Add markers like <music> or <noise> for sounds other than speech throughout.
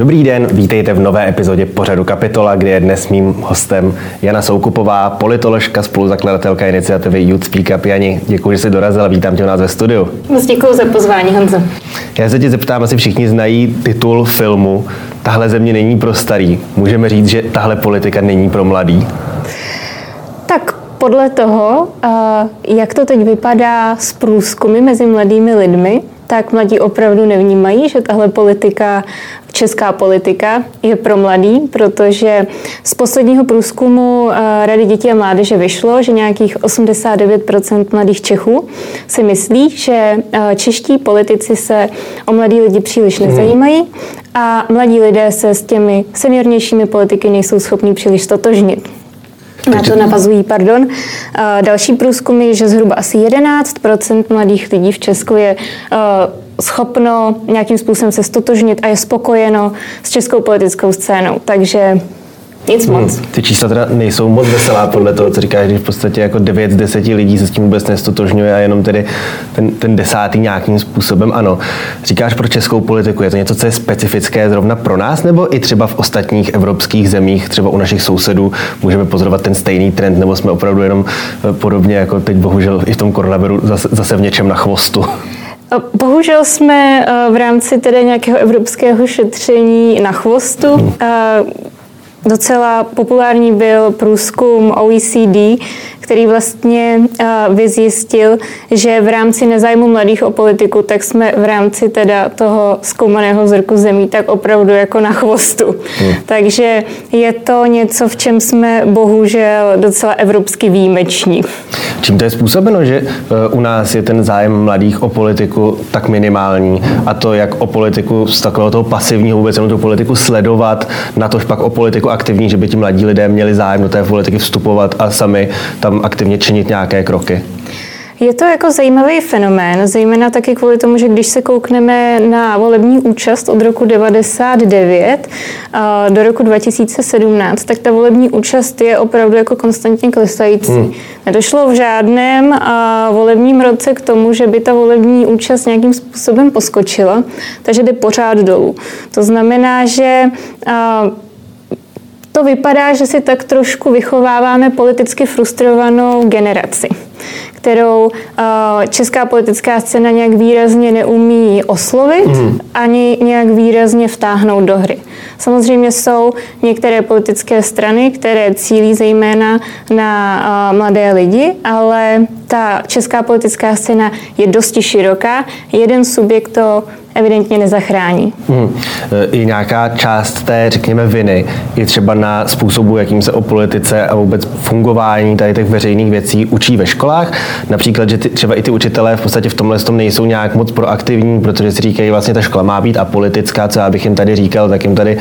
Dobrý den, vítejte v nové epizodě pořadu Kapitola, kde je dnes mým hostem Jana Soukupová, politoložka, spoluzakladatelka iniciativy Youth Speak Up. Jani, děkuji, že jsi dorazila, vítám tě u nás ve studiu. Moc děkuji za pozvání, Honzo. Já se tě zeptám, asi všichni znají titul filmu Tahle země není pro starý. Můžeme říct, že tahle politika není pro mladý? Tak podle toho, jak to teď vypadá s průzkumy mezi mladými lidmi, tak mladí opravdu nevnímají, že tahle politika, česká politika, je pro mladý, protože z posledního průzkumu eh, Rady dětí a mládeže vyšlo, že nějakých 89% mladých Čechů si myslí, že eh, čeští politici se o mladí lidi příliš mhm. nezajímají a mladí lidé se s těmi seniornějšími politiky nejsou schopni příliš stotožnit. Na to navazují, pardon. Další průzkumy, že zhruba asi 11% mladých lidí v Česku je schopno nějakým způsobem se stotožnit a je spokojeno s českou politickou scénou. Takže nic hmm. moc. Ty čísla teda nejsou moc veselá podle toho, co říkáš, když v podstatě jako 9 z 10 lidí se s tím vůbec nestotožňuje a jenom tedy ten, ten desátý nějakým způsobem ano. Říkáš pro českou politiku, je to něco, co je specifické zrovna pro nás, nebo i třeba v ostatních evropských zemích, třeba u našich sousedů, můžeme pozorovat ten stejný trend, nebo jsme opravdu jenom eh, podobně jako teď bohužel i v tom koronaviru zase, zase v něčem na chvostu? Bohužel jsme eh, v rámci tedy nějakého evropského šetření na chvostu. Hmm. Docela populární byl průzkum OECD, který vlastně vyzjistil, že v rámci nezájmu mladých o politiku, tak jsme v rámci teda toho zkoumaného zrku zemí tak opravdu jako na chvostu. Hmm. Takže je to něco, v čem jsme bohužel docela evropsky výjimeční. Čím to je způsobeno, že e, u nás je ten zájem mladých o politiku tak minimální a to jak o politiku z takového toho pasivního vůbec jenom tu politiku sledovat, na tož pak o politiku aktivní, že by ti mladí lidé měli zájem do té politiky vstupovat a sami tam aktivně činit nějaké kroky? Je to jako zajímavý fenomén, zejména taky kvůli tomu, že když se koukneme na volební účast od roku 99 do roku 2017, tak ta volební účast je opravdu jako konstantně klesající. Hmm. Nedošlo v žádném volebním roce k tomu, že by ta volební účast nějakým způsobem poskočila, takže jde pořád dolů. To znamená, že to vypadá, že si tak trošku vychováváme politicky frustrovanou generaci kterou eh, česká politická scéna nějak výrazně neumí oslovit mm. ani nějak výrazně vtáhnout do hry. Samozřejmě jsou některé politické strany, které cílí zejména na eh, mladé lidi, ale ta česká politická scéna je dosti široká. Jeden subjekt to evidentně nezachrání. Hmm. I nějaká část té, řekněme, viny je třeba na způsobu, jakým se o politice a vůbec fungování tady těch veřejných věcí učí ve školách. Například, že ty, třeba i ty učitelé v podstatě v tomhle tom nejsou nějak moc proaktivní, protože si říkají, vlastně ta škola má být apolitická, co já bych jim tady říkal, tak jim tady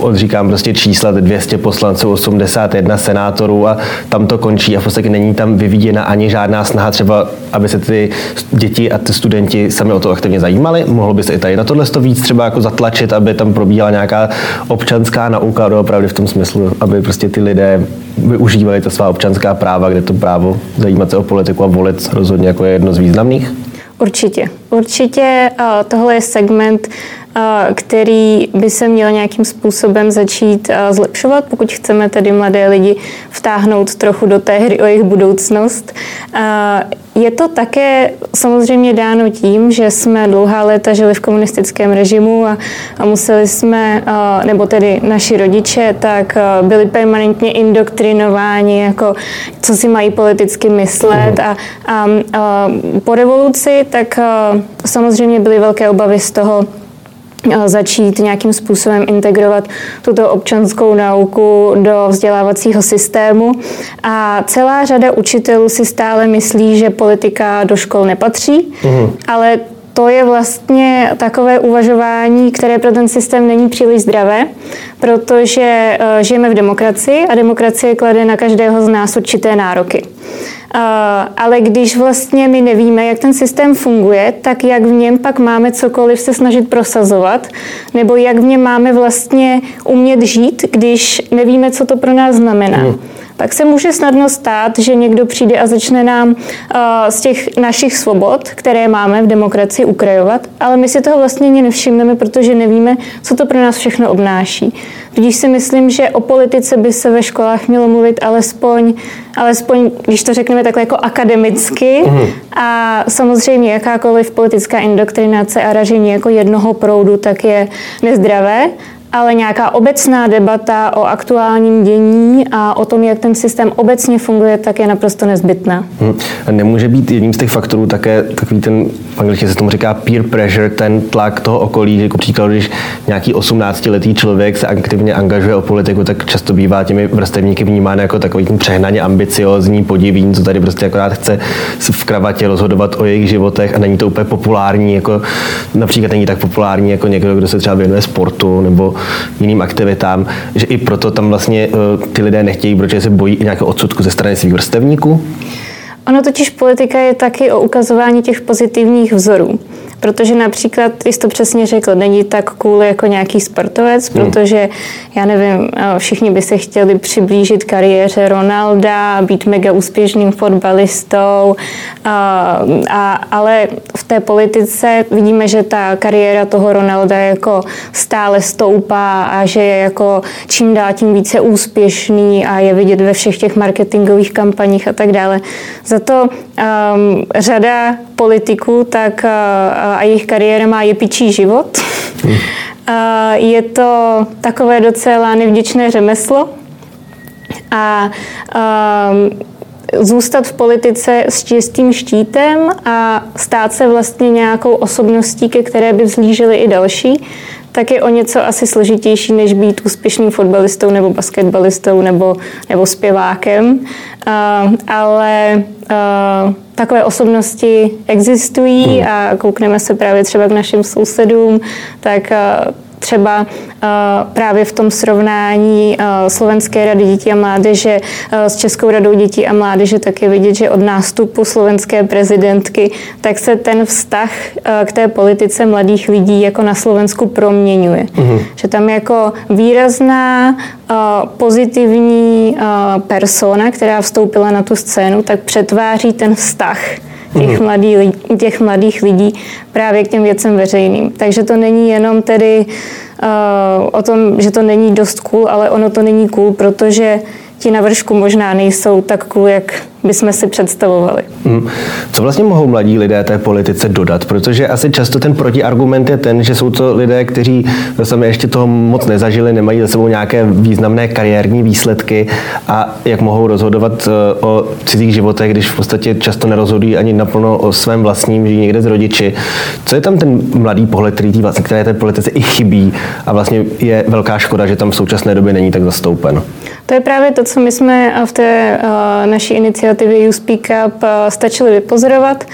odříkám prostě čísla 200 poslanců, 81 senátorů a tam to končí a v podstatě není tam vyvíjena ani žádná snaha třeba, aby se ty děti a ty studenti sami o to aktivně zajímali mohlo by se i tady na tohle to víc třeba jako zatlačit, aby tam probíhala nějaká občanská nauka, opravdu v tom smyslu, aby prostě ty lidé využívali ta svá občanská práva, kde to právo zajímat se o politiku a volit rozhodně jako je jedno z významných? Určitě. Určitě tohle je segment, který by se měl nějakým způsobem začít zlepšovat, pokud chceme tedy mladé lidi vtáhnout trochu do té hry o jejich budoucnost. Je to také samozřejmě dáno tím, že jsme dlouhá léta žili v komunistickém režimu a, museli jsme, nebo tedy naši rodiče, tak byli permanentně indoktrinováni, jako co si mají politicky myslet. A, a, a po revoluci tak samozřejmě byly velké obavy z toho, začít nějakým způsobem integrovat tuto občanskou nauku do vzdělávacího systému. A celá řada učitelů si stále myslí, že politika do škol nepatří, mm. ale to je vlastně takové uvažování, které pro ten systém není příliš zdravé, protože eh, žijeme v demokracii a demokracie klade na každého z nás určité nároky. Eh, ale když vlastně my nevíme, jak ten systém funguje, tak jak v něm pak máme cokoliv se snažit prosazovat, nebo jak v něm máme vlastně umět žít, když nevíme, co to pro nás znamená. Mm. Tak se může snadno stát, že někdo přijde a začne nám uh, z těch našich svobod, které máme v demokracii, ukrajovat, ale my si toho vlastně ani nevšimneme, protože nevíme, co to pro nás všechno obnáší. Tudíž si myslím, že o politice by se ve školách mělo mluvit alespoň, alespoň když to řekneme takhle jako akademicky. Mm. A samozřejmě jakákoliv politická indoktrinace a ražení jako jednoho proudu, tak je nezdravé ale nějaká obecná debata o aktuálním dění a o tom, jak ten systém obecně funguje, tak je naprosto nezbytná. Hmm. Nemůže být jedním z těch faktorů také takový ten, v angličtině se tomu říká peer pressure, ten tlak toho okolí, jako příklad, když nějaký 18-letý člověk se aktivně angažuje o politiku, tak často bývá těmi vrstevníky vnímán jako takový ten přehnaně ambiciozní podivín, co tady prostě akorát chce v kravatě rozhodovat o jejich životech a není to úplně populární, jako například není tak populární jako někdo, kdo se třeba věnuje sportu nebo jiným aktivitám, že i proto tam vlastně eh, ty lidé nechtějí, protože se bojí nějakého odsudku ze strany svých vrstevníků? Ono totiž politika je taky o ukazování těch pozitivních vzorů. Protože například, ty jsi to přesně řekl, není tak cool jako nějaký sportovec, hmm. protože, já nevím, eh, všichni by se chtěli přiblížit kariéře Ronalda, být mega úspěšným fotbalistou, a, a, ale v té politice vidíme, že ta kariéra toho Ronalda jako stále stoupá a že je jako čím dál tím více úspěšný a je vidět ve všech těch marketingových kampaních a tak dále. Za to um, řada politiků tak uh, a jejich kariéra má jepičí život. Hmm. Uh, je to takové docela nevděčné řemeslo a um, zůstat v politice s čistým štítem a stát se vlastně nějakou osobností, ke které by vzlížili i další, tak je o něco asi složitější, než být úspěšným fotbalistou nebo basketbalistou nebo, nebo zpěvákem. Uh, ale uh, takové osobnosti existují hmm. a koukneme se právě třeba k našim sousedům, tak uh, třeba eh, právě v tom srovnání eh, Slovenské rady dětí a mládeže eh, s Českou radou dětí a mládeže tak je vidět, že od nástupu slovenské prezidentky tak se ten vztah k té politice mladých lidí jako na Slovensku proměňuje. Mm-hmm. Že tam jako výrazná pozitivní persona, která vstoupila na tu scénu, tak přetváří ten vztah těch, mm. mladý, těch mladých lidí právě k těm věcem veřejným. Takže to není jenom tedy uh, o tom, že to není dost cool, ale ono to není cool, protože ti na vršku možná nejsou tak cool, jak bychom si představovali. Hmm. Co vlastně mohou mladí lidé té politice dodat? Protože asi často ten protiargument je ten, že jsou to lidé, kteří sami ještě toho moc nezažili, nemají za sebou nějaké významné kariérní výsledky a jak mohou rozhodovat eh, o cizích životech, když v podstatě často nerozhodují ani naplno o svém vlastním, žijí někde s rodiči. Co je tam ten mladý pohled, který tý vlastně, které té politice i chybí a vlastně je velká škoda, že tam v současné době není tak zastoupen? To je právě to, co my jsme v té uh, naší iniciativě You Speak Up uh, stačili vypozorovat,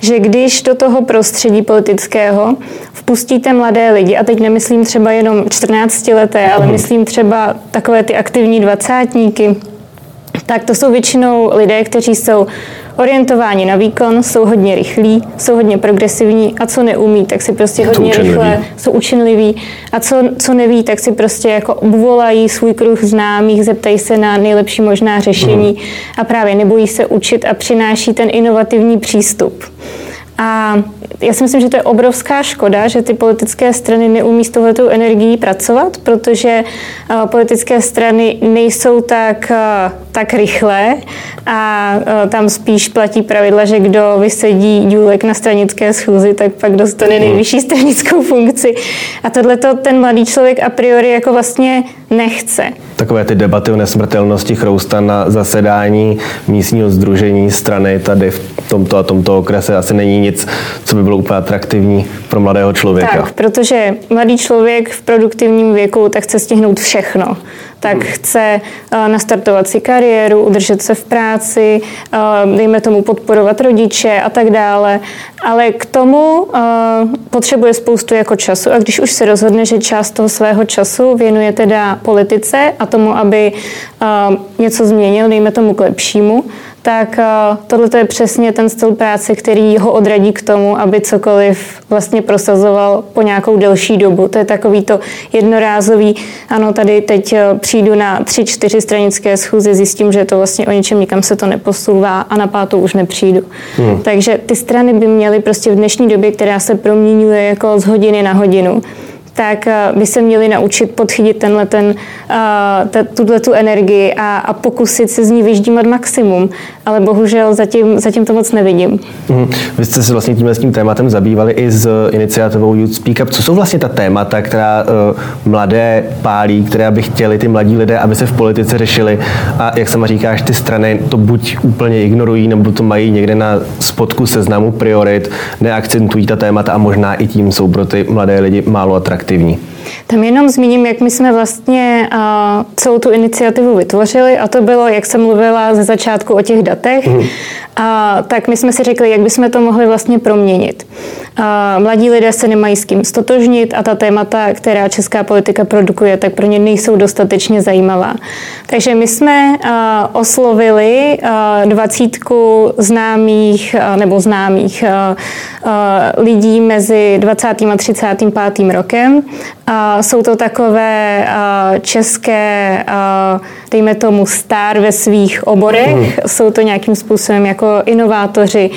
že když do toho prostředí politického vpustíte mladé lidi, a teď nemyslím třeba jenom 14 leté, ale mhm. myslím třeba takové ty aktivní dvacátníky, tak to jsou většinou lidé, kteří jsou orientováni na výkon, jsou hodně rychlí, jsou hodně progresivní a co neumí, tak si prostě hodně rychle jsou učenliví a co, co neví, tak si prostě jako obvolají svůj kruh známých, zeptají se na nejlepší možná řešení mm. a právě nebojí se učit a přináší ten inovativní přístup. A já si myslím, že to je obrovská škoda, že ty politické strany neumí s tohletou energií pracovat, protože politické strany nejsou tak, tak rychlé a tam spíš platí pravidla, že kdo vysedí důlek na stranické schůzi, tak pak dostane nejvyšší stranickou funkci. A tohle ten mladý člověk a priori jako vlastně nechce. Takové ty debaty o nesmrtelnosti Chrousta na zasedání místního združení strany tady v tomto a tomto okrese asi není nic, co by bylo úplně atraktivní pro mladého člověka. Tak, protože mladý člověk v produktivním věku tak chce stihnout všechno tak hmm. chce uh, nastartovat si kariéru, udržet se v práci, uh, dejme tomu podporovat rodiče a tak dále. Ale k tomu uh, potřebuje spoustu jako času a když už se rozhodne, že část toho svého času věnuje teda politice a tomu, aby něco změnil, dejme tomu k lepšímu, tak tohle je přesně ten styl práce, který ho odradí k tomu, aby cokoliv vlastně prosazoval po nějakou delší dobu. To je takový to jednorázový, ano, tady teď přijdu na tři, čtyři stranické schůzy, zjistím, že je to vlastně o něčem, nikam se to neposouvá a na pátou už nepřijdu. Hmm. Takže ty strany by měly prostě v dnešní době, která se proměňuje jako z hodiny na hodinu, tak eh, by se měli naučit podchytit tenhle ten, uh, tuhle tu energii a, a pokusit se z ní vyždímat maximum. Ale bohužel zatím, zatím to moc nevidím. Mm. Vy jste se vlastně tímhle s tím tématem zabývali i s iniciativou Youth Speak Up. Co jsou vlastně ta témata, která uh, mladé pálí, které by chtěli ty mladí lidé, aby se v politice řešili a jak sama říkáš, ty strany to buď úplně ignorují, nebo to mají někde na spodku seznamu priorit, neakcentují ta témata a možná i tím jsou pro ty mladé lidi málo atraktivní aktivní? Tam jenom zmíním, jak my jsme vlastně celou tu iniciativu vytvořili a to bylo, jak jsem mluvila ze začátku o těch datech, mm. a, tak my jsme si řekli, jak bychom to mohli vlastně proměnit. A, mladí lidé se nemají s kým stotožnit a ta témata, která česká politika produkuje, tak pro ně nejsou dostatečně zajímavá. Takže my jsme a, oslovili dvacítku známých nebo známých a, a, lidí mezi 20. a 35. rokem. A jsou to takové české, dejme tomu, star ve svých oborech. Mm. Jsou to nějakým způsobem jako inovátoři,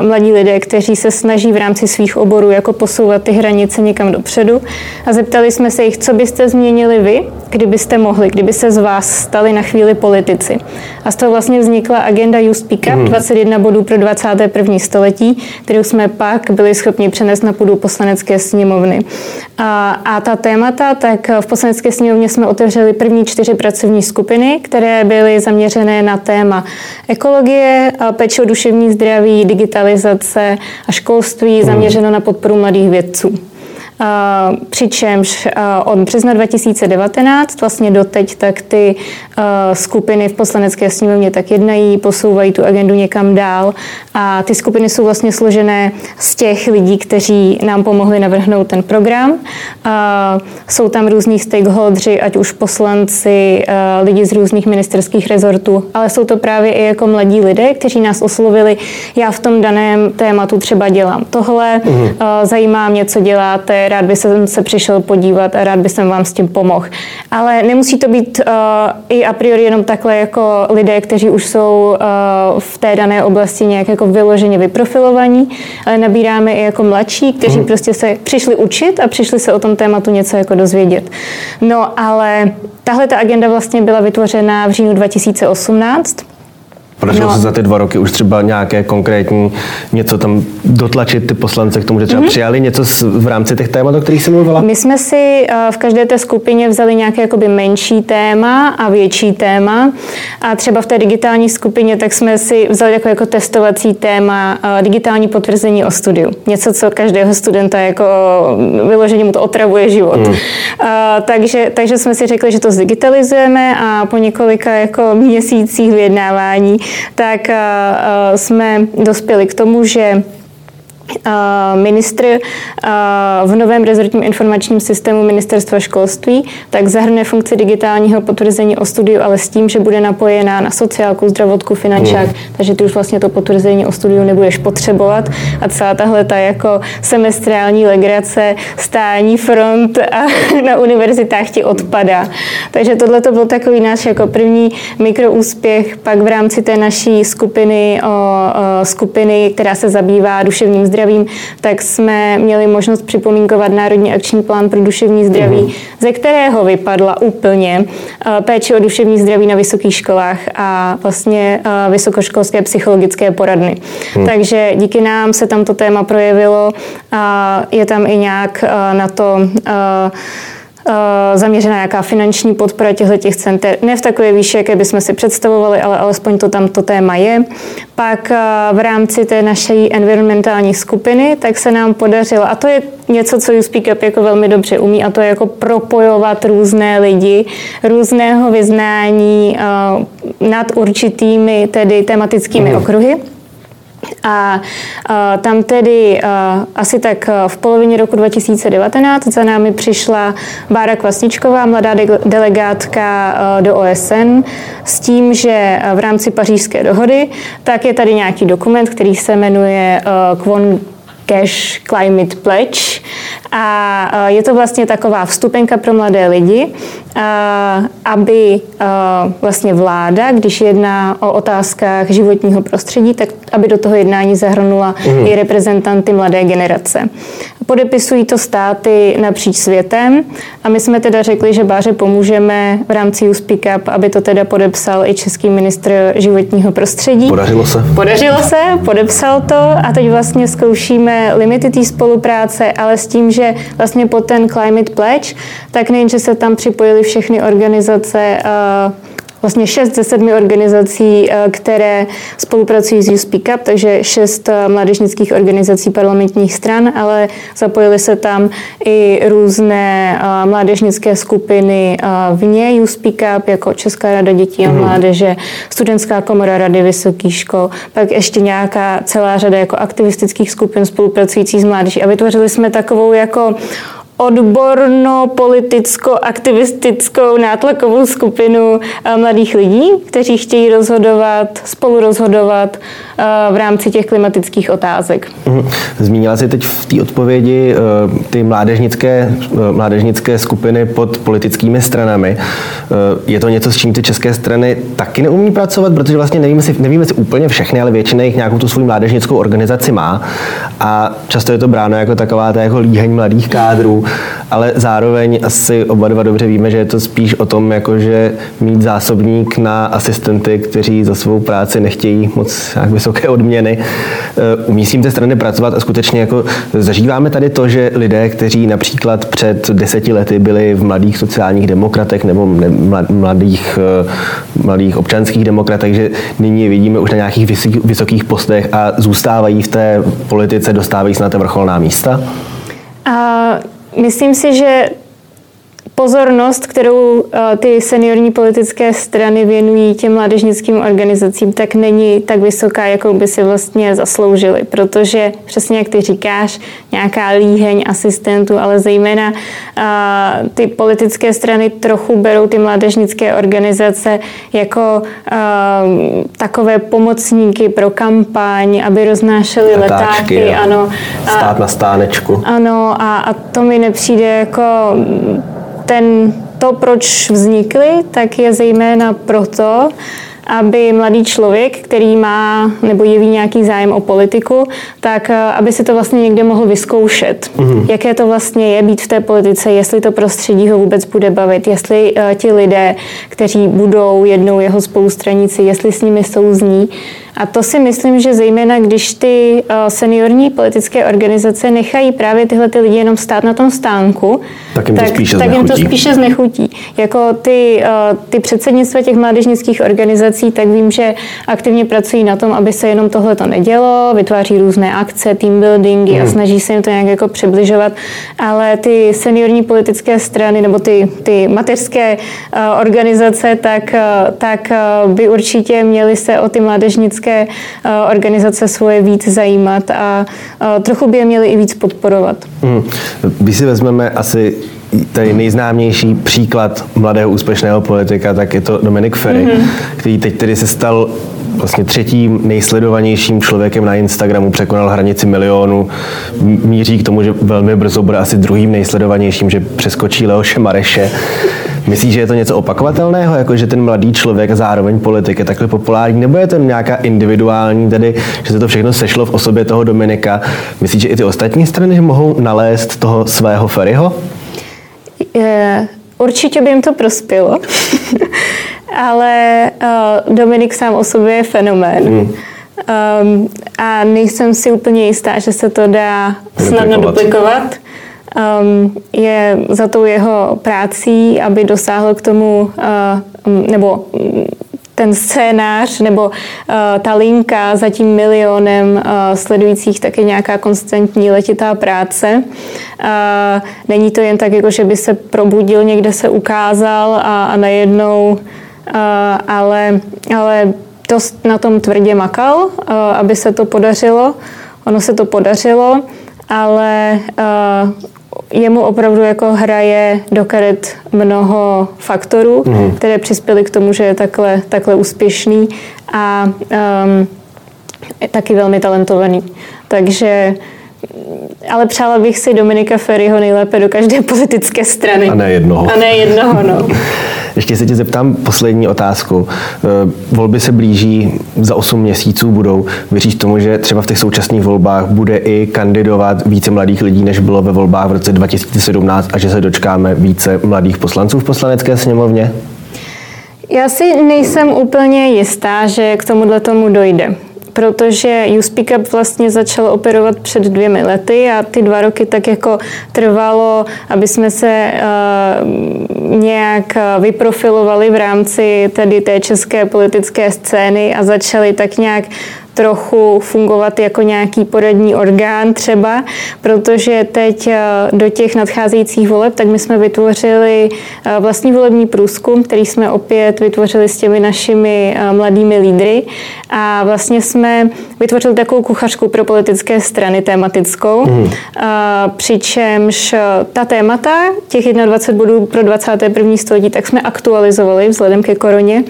mladí lidé, kteří se snaží v rámci svých oborů jako posouvat ty hranice někam dopředu. A zeptali jsme se jich, co byste změnili vy, kdybyste mohli, kdyby se z vás stali na chvíli politici. A z toho vlastně vznikla agenda You Speak Up, mm. 21 bodů pro 21. století, kterou jsme pak byli schopni přenést na půdu poslanecké sněmovny. A, a ta témata, tak v poslanecké sněmovně jsme otevřeli první čtyři pracovní skupiny, které byly zaměřené na téma ekologie, péče o duševní zdraví, digitalizace a školství, hmm. zaměřeno na podporu mladých vědců. Přičemž od března 2019 vlastně doteď tak ty skupiny v poslanecké sněmovně tak jednají, posouvají tu agendu někam dál a ty skupiny jsou vlastně složené z těch lidí, kteří nám pomohli navrhnout ten program. Jsou tam různí stakeholdři, ať už poslanci, lidi z různých ministerských rezortů, ale jsou to právě i jako mladí lidé, kteří nás oslovili, já v tom daném tématu třeba dělám tohle, uhum. zajímá mě, co děláte, rád by jsem se přišel podívat a rád by jsem vám s tím pomohl. Ale nemusí to být uh, i a priori jenom takhle jako lidé, kteří už jsou uh, v té dané oblasti nějak jako vyloženě vyprofilovaní, ale nabíráme i jako mladší, kteří hmm. prostě se přišli učit a přišli se o tom tématu něco jako dozvědět. No ale tahle ta agenda vlastně byla vytvořena v říjnu 2018 Podařilo no. se za ty dva roky už třeba nějaké konkrétní něco tam dotlačit ty poslance k tomu, že třeba mm-hmm. přijali něco v rámci těch témat, o kterých jsem mluvila? My jsme si eh, v každé té skupině vzali nějaké jakoby menší téma a větší téma. A třeba v té digitální skupině tak jsme si vzali jako, jako testovací téma eh, digitální potvrzení o studiu. Něco, co každého studenta jako vyloženě mu to otravuje život. Mm. takže, takže jsme si řekli, že to zdigitalizujeme a po několika jako měsících vyjednávání tak eh, eh, jsme dospěli k tomu, že ministr v novém rezortním informačním systému ministerstva školství tak zahrne funkci digitálního potvrzení o studiu, ale s tím, že bude napojená na sociálku, zdravotku, finančák, mm. takže ty už vlastně to potvrzení o studiu nebudeš potřebovat a celá tahle ta jako semestrální legrace, stání front a <laughs> na univerzitách ti odpadá. Takže tohle to byl takový náš jako první mikroúspěch, pak v rámci té naší skupiny, o, o, skupiny, která se zabývá duševním zdravím, zdravím, tak jsme měli možnost připomínkovat Národní akční plán pro duševní zdraví, mm. ze kterého vypadla úplně eh, péče o duševní zdraví na vysokých školách a vlastně eh, vysokoškolské psychologické poradny. Mm. Takže díky nám se tam to téma projevilo a je tam i nějak eh, na to zaměřená nějaká finanční podpora těchto těch center. Ne v takové výši, jaké bychom si představovali, ale alespoň to tam to téma je. Pak v rámci té naší environmentální skupiny, tak se nám podařilo, a to je něco, co You Speak Up jako velmi dobře umí, a to je jako propojovat různé lidi, různého vyznání nad určitými tedy tematickými mm. okruhy A tam tedy asi tak v polovině roku 2019 za námi přišla Bára Kvasničková, mladá de- delegátka do OSN, s tím, že v rámci pařížské dohody, tak je tady nějaký dokument, který se jmenuje Kwon Cash Climate Pledge a je to vlastně taková vstupenka pro mladé lidi, aby vlastně vláda, když jedná o otázkách životního prostředí, tak aby do toho jednání zahrnula mm. i reprezentanty mladé generace. Podepisují to státy napříč světem a my jsme teda řekli, že Báře pomůžeme v rámci You Speak Up, aby to teda podepsal i český ministr životního prostředí. Podařilo se. Podařilo se, podepsal to a teď vlastně zkoušíme limity té spolupráce, ale s tím, že vlastně po ten Climate Pledge, tak nejen, že se tam připojili všechny organizace uh, vlastně šest ze sedmi organizací, eh, které spolupracují s You Speak Up, takže šest eh, mládežnických organizací parlamentních stran, ale zapojily se tam i různé eh, mládežnické skupiny vně You Speak Up, jako Česká rada dětí a mhm. mládeže, Studentská komora rady vysokých škol, pak ještě nějaká celá řada jako aktivistických skupin spolupracujících s mládeží. A vytvořili jsme takovou jako odborno-politicko-aktivistickou nátlakovou skupinu eh, mladých lidí, kteří chtějí rozhodovat, spolu rozhodovat eh, v rámci těch klimatických otázek. Mhm. Zmínila jsi teď v té odpovědi eh, ty mládežnické, mládežnické skupiny pod politickými stranami. Je to něco, s čím ty české strany taky neumí pracovat, protože vlastně nevíme si, nevíme si úplně všechny, ale většina jich nějakou tu svou mládežnickou organizaci má a často je to bráno jako taková ta jako líheň mladých kádrů, ale zároveň asi oba dva dobře víme, že je to spíš o tom, jakože mít zásobník na asistenty, kteří za svou práci nechtějí moc jak vysoké odměny. Eh, umí s tím té strany pracovat a skutečně jako zažíváme tady to, že lidé, kteří například před deseti lety byli v mladých sociálních demokratech nebo mladých, eh, mladých občanských demokratech, že nyní vidíme už na nějakých vysokých postech a zůstávají v té politice, dostávají se na ta vrcholná místa? Uh... Myslím si, že pozornost, kterou eh, ty seniorní politické strany věnují těm mládežnickým organizacím, tak není tak vysoká, jakou by si vlastně zasloužili, protože přesně jak ty říkáš, nějaká líheň asistentů, ale zejména eh, ty politické strany trochu berou ty mládežnické organizace jako eh, takové pomocníky pro kampaň, aby roznášely letáčky, letáky ano. Stát na stánečku. Ano, a, a to mi nepřijde jako ten, to, proč vznikly, tak je zejména proto, aby mladý člověk, který má nebo jeví nějaký zájem o politiku, tak eh, aby si to vlastně někde mohl vyzkoušet. Mm-hmm. Jaké to vlastně je být v té politice, jestli to prostředí ho vůbec bude bavit, jestli uh, ti lidé, kteří budou jednou jeho spolustranici, jestli s nimi souzní. A to si myslím, že zejména když ty eh, seniorní politické organizace nechají právě tyhle ty lidi jenom stát na tom stánku, tak jim to, tak, spíše, tak jim to spíše znechutí. Jako ty, eh, ty předsednictva těch mládežnických organizací, tak vím, že aktivně pracují na tom, aby se jenom tohle to nedělo, vytváří různé akce, team buildingy hmm. a snaží se jim to nějak jako přibližovat, ale ty seniorní politické strany nebo ty, ty mateřské eh, organizace, tak, tak by určitě měly se o ty mládežnické občanské eh, organizace svoje víc zajímat a eh, trochu by je měli i víc podporovat. Hmm. Když si vezmeme asi tady nejznámější příklad mladého úspěšného politika, tak je to Dominik Ferry, mm-hmm. který teď tedy se stal vlastně třetím nejsledovanějším člověkem na Instagramu, překonal hranici milionu, míří k tomu, že velmi brzo bude asi druhým nejsledovanějším, že přeskočí Leoše Mareše. Myslíš, že je to něco opakovatelného, jako že ten mladý člověk a zároveň politik je takhle populární, nebo je to nějaká individuální, tedy, že se to všechno sešlo v osobě toho Dominika? Myslíš, že i ty ostatní strany mohou nalézt toho svého Ferryho? Je, určitě by jim to prospělo, <laughs> ale uh, Dominik sám o sobě je fenomén. Hmm. Um, a nejsem si úplně jistá, že se to dá snadno duplikovat um, je za tou jeho prácí, aby dosáhl k tomu, uh, nebo ten scénář nebo uh, ta linka za tím milionem uh, sledujících taky nějaká konstantní letitá práce. Uh, není to jen tak, jako že by se probudil, někde se ukázal a, a najednou, uh, ale, ale dost na tom tvrdě makal, aby se to podařilo. Ono se to podařilo, ale jemu opravdu jako hraje do karet mnoho faktorů, mm. které přispěly k tomu, že je takhle, takhle úspěšný a um, je taky velmi talentovaný. Takže ale přála bych si Dominika Ferryho nejlépe do každé <laughs> politické strany. A ne jednoho. A ne jednoho, no. <laughs> Ještě se tě zeptám poslední otázku. Eh, volby se blíží, za 8 měsíců budou. Věříš tomu, že třeba v těch současných volbách bude i kandidovat více mladých lidí, než bylo ve volbách v roce 2017 a že se dočkáme více mladých poslanců v poslanecké sněmovně? Já si nejsem úplně jistá, že k tomuhle tomu dojde protože You Speak Up vlastně začal operovat před dvěmi lety a ty dva roky tak jako trvalo, aby jsme se uh, nějak vyprofilovali v rámci tedy té české politické scény a začali tak nějak trochu fungovat jako nějaký poradní orgán třeba, protože teď eh, do těch nadcházejících voleb, tak my jsme vytvořili eh, vlastní volební průzkum, který jsme opět vytvořili s těmi našimi eh, mladými lídry a vlastně jsme vytvořili takovou kuchařku pro politické strany tematickou, mm. přičemž ta témata, těch 21 bodů pro 21. století, tak jsme aktualizovali vzhledem ke koroně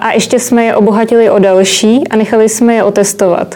a ještě jsme je obohatili o další a nechali jsme je otestovat.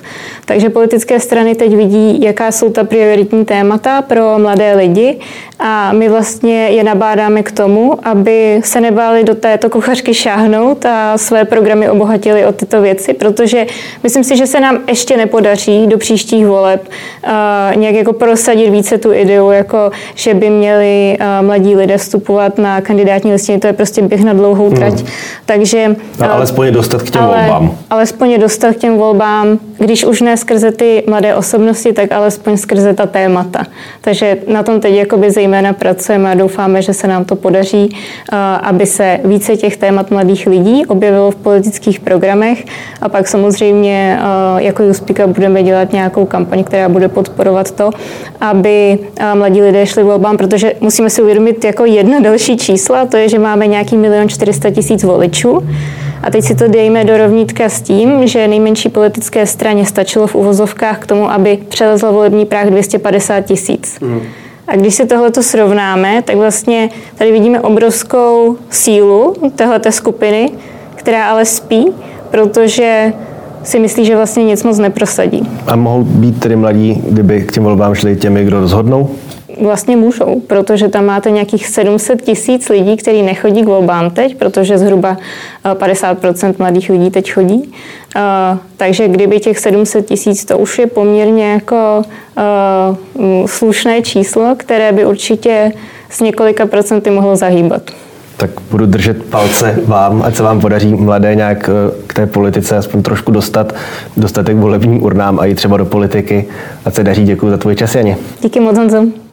Takže politické strany teď vidí, jaká jsou ta prioritní témata pro mladé lidi a my vlastně je nabádáme k tomu, aby se nebáli do této kuchařky šáhnout a své programy obohatili o tyto věci, protože myslím si, že se nám ještě nepodaří do příštích voleb uh, nějak jako prosadit více tu ideu, jako že by měli uh, mladí lidé vstupovat na kandidátní listiny. To je prostě běh na dlouhou trať. Hmm. Takže... No, alespoň dostat k těm ale, volbám. Alespoň dostat k těm volbám, když už ne skrze ty mladé osobnosti, tak alespoň skrze ta témata. Takže na tom teď jakoby zejména pracujeme a doufáme, že se nám to podaří, eh, aby se více těch témat mladých lidí objevilo v politických programech a pak samozřejmě eh, jako Juspika budeme dělat nějakou kampaň, která bude podporovat to, aby eh, mladí lidé šli volbám, protože musíme si uvědomit jako jedno další čísla, to je, že máme nějaký milion 400 tisíc voličů a teď si to dejme do rovnítka s tím, že nejmenší politické straně stačilo v uvozovkách k tomu, aby přelezl volební práh 250 tisíc. Mm. A když si tohleto srovnáme, tak vlastně tady vidíme obrovskou sílu téhleté skupiny, která ale spí, protože si myslí, že vlastně nic moc neprosadí. A mohou být tedy mladí, kdyby k těm volbám šli těmi, kdo rozhodnou? Vlastně můžou, protože tam máte nějakých 700 tisíc lidí, kteří nechodí k volbám teď, protože zhruba 50% eh, mladých lidí teď chodí. Uh, takže kdyby těch 700 tisíc, to už je poměrně jako uh, slušné číslo, které by určitě s několika procenty mohlo zahýbat. Tak budu držet palce vám, ať se vám podaří mladé nějak k té politice aspoň trošku dostat, dostatek volebním urnám a i třeba do politiky. A se daří. Děkuji za tvůj čas, Janě. Díky moc, Honzo.